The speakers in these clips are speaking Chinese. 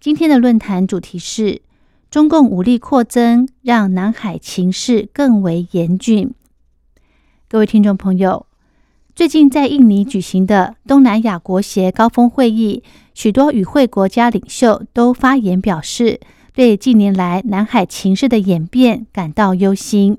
今天的论坛主题是中共武力扩增，让南海情势更为严峻。各位听众朋友，最近在印尼举行的东南亚国协高峰会议，许多与会国家领袖都发言表示，对近年来南海情势的演变感到忧心。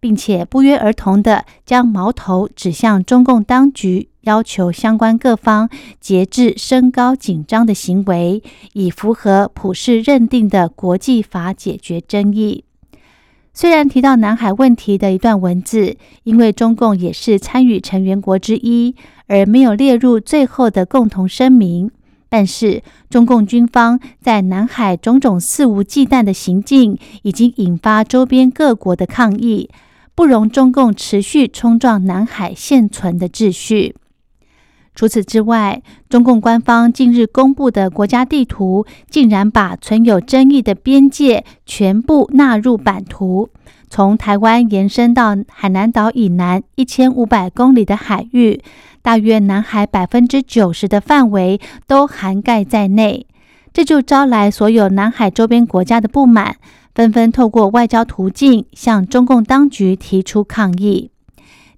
并且不约而同地将矛头指向中共当局，要求相关各方节制升高紧张的行为，以符合普世认定的国际法解决争议。虽然提到南海问题的一段文字，因为中共也是参与成员国之一，而没有列入最后的共同声明。但是，中共军方在南海种种肆无忌惮的行径，已经引发周边各国的抗议。不容中共持续冲撞南海现存的秩序。除此之外，中共官方近日公布的国家地图，竟然把存有争议的边界全部纳入版图，从台湾延伸到海南岛以南一千五百公里的海域，大约南海百分之九十的范围都涵盖在内。这就招来所有南海周边国家的不满。纷纷透过外交途径向中共当局提出抗议。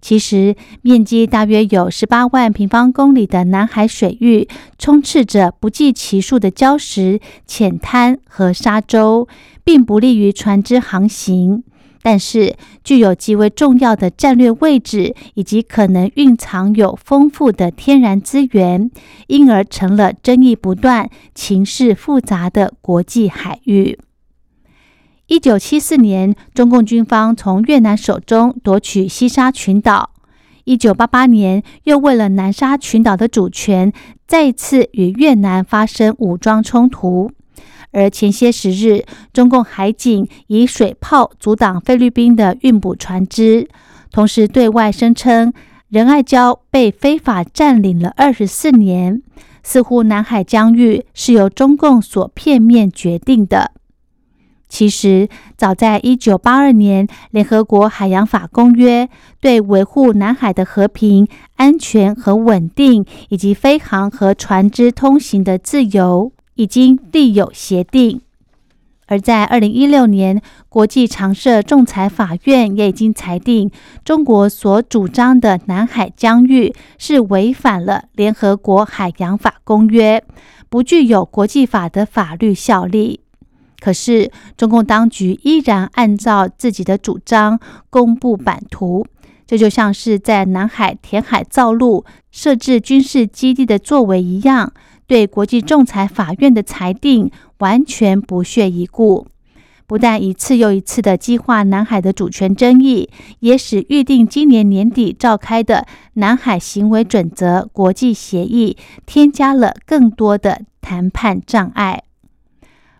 其实，面积大约有十八万平方公里的南海水域，充斥着不计其数的礁石、浅滩和沙洲，并不利于船只航行。但是，具有极为重要的战略位置，以及可能蕴藏有丰富的天然资源，因而成了争议不断、情势复杂的国际海域。一九七四年，中共军方从越南手中夺取西沙群岛。一九八八年，又为了南沙群岛的主权，再次与越南发生武装冲突。而前些时日，中共海警以水炮阻挡菲律宾的运补船只，同时对外声称仁爱礁被非法占领了二十四年，似乎南海疆域是由中共所片面决定的。其实，早在一九八二年，联合国海洋法公约对维护南海的和平、安全和稳定，以及飞航和船只通行的自由，已经立有协定。而在二零一六年，国际常设仲裁法院也已经裁定，中国所主张的南海疆域是违反了联合国海洋法公约，不具有国际法的法律效力。可是，中共当局依然按照自己的主张公布版图，这就像是在南海填海造陆、设置军事基地的作为一样，对国际仲裁法院的裁定完全不屑一顾。不但一次又一次的激化南海的主权争议，也使预定今年年底召开的南海行为准则国际协议添加了更多的谈判障碍。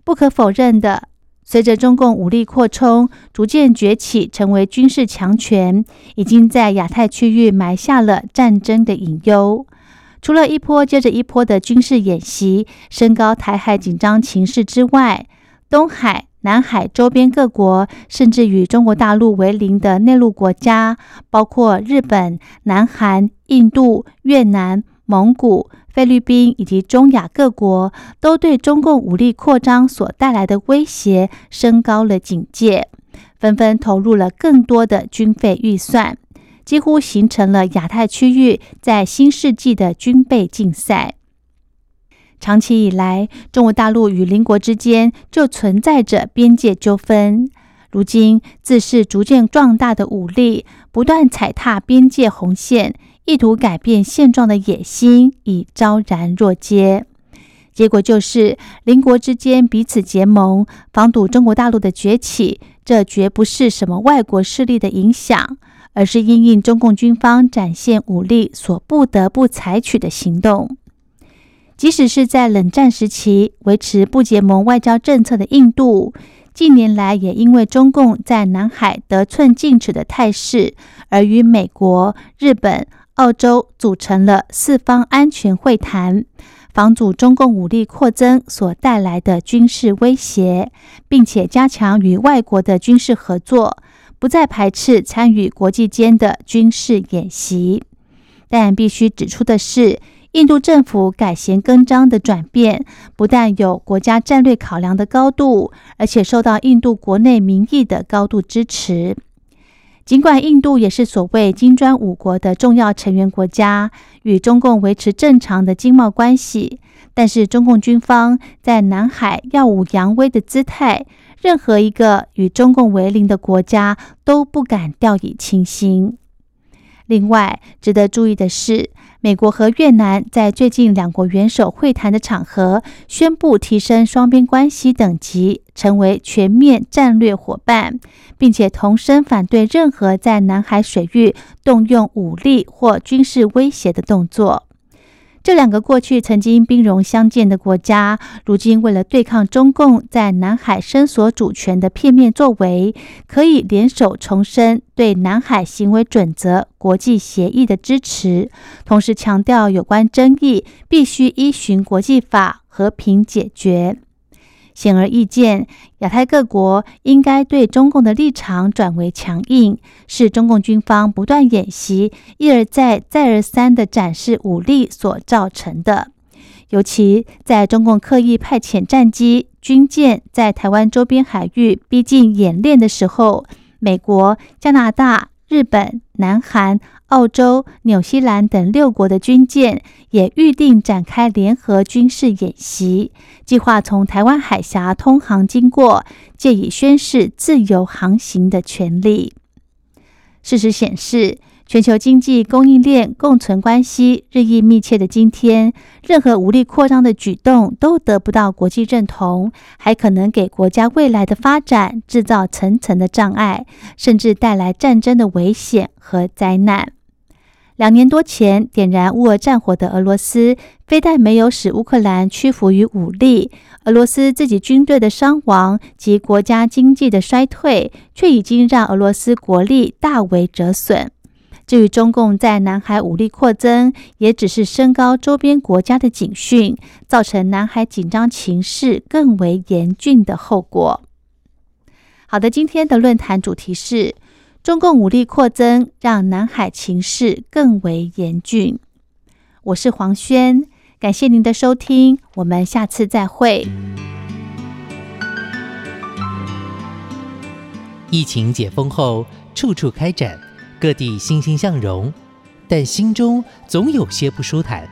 不可否认的，随着中共武力扩充、逐渐崛起，成为军事强权，已经在亚太区域埋下了战争的隐忧。除了一波接着一波的军事演习，升高台海紧张情势之外，东海、南海周边各国，甚至与中国大陆为邻的内陆国家，包括日本、南韩、印度、越南、蒙古。菲律宾以及中亚各国都对中共武力扩张所带来的威胁升高了警戒，纷纷投入了更多的军费预算，几乎形成了亚太区域在新世纪的军备竞赛。长期以来，中国大陆与邻国之间就存在着边界纠纷，如今自是逐渐壮大的武力不断踩踏边界红线。意图改变现状的野心已昭然若揭，结果就是邻国之间彼此结盟，防堵中国大陆的崛起。这绝不是什么外国势力的影响，而是因应中共军方展现武力所不得不采取的行动。即使是在冷战时期维持不结盟外交政策的印度，近年来也因为中共在南海得寸进尺的态势，而与美国、日本、澳洲组成了四方安全会谈，防阻中共武力扩增所带来的军事威胁，并且加强与外国的军事合作，不再排斥参与国际间的军事演习。但必须指出的是。印度政府改弦更张的转变，不但有国家战略考量的高度，而且受到印度国内民意的高度支持。尽管印度也是所谓金砖五国的重要成员国家，与中共维持正常的经贸关系，但是中共军方在南海耀武扬威的姿态，任何一个与中共为邻的国家都不敢掉以轻心。另外，值得注意的是。美国和越南在最近两国元首会谈的场合，宣布提升双边关系等级，成为全面战略伙伴，并且同声反对任何在南海水域动用武力或军事威胁的动作。这两个过去曾经兵戎相见的国家，如今为了对抗中共在南海伸索主权的片面作为，可以联手重申对南海行为准则国际协议的支持，同时强调有关争议必须依循国际法和平解决。显而易见，亚太各国应该对中共的立场转为强硬，是中共军方不断演习、一而再、再而三的展示武力所造成的。尤其在中共刻意派遣战机、军舰在台湾周边海域逼近演练的时候，美国、加拿大。日本、南韩、澳洲、纽西兰等六国的军舰也预定展开联合军事演习，计划从台湾海峡通航经过，借以宣示自由航行的权利。事实显示。全球经济供应链共存关系日益密切的今天，任何无力扩张的举动都得不到国际认同，还可能给国家未来的发展制造层层的障碍，甚至带来战争的危险和灾难。两年多前点燃乌俄战火的俄罗斯，非但没有使乌克兰屈服于武力，俄罗斯自己军队的伤亡及国家经济的衰退，却已经让俄罗斯国力大为折损。至于中共在南海武力扩增，也只是升高周边国家的警讯，造成南海紧张情势更为严峻的后果。好的，今天的论坛主题是中共武力扩增让南海情势更为严峻。我是黄轩，感谢您的收听，我们下次再会。疫情解封后，处处开展。各地欣欣向荣，但心中总有些不舒坦，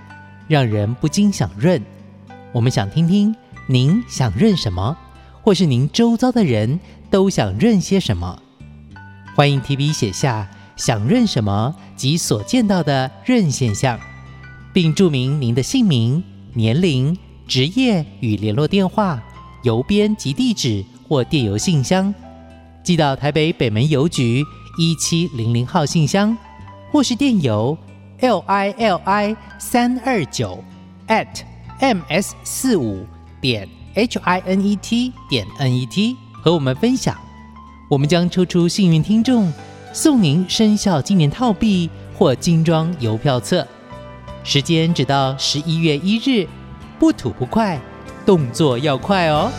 让人不禁想润。我们想听听您想润什么，或是您周遭的人都想润些什么？欢迎提笔写下想润什么及所见到的润现象，并注明您的姓名、年龄、职业与联络电话、邮编及地址或电邮信箱，寄到台北北门邮局。一七零零号信箱，或是电邮 l i l i 三二九 at m s 四五点 h i n e t 点 n e t 和我们分享，我们将抽出幸运听众，送您生肖纪念套币或精装邮票册。时间只到十一月一日，不吐不快，动作要快哦。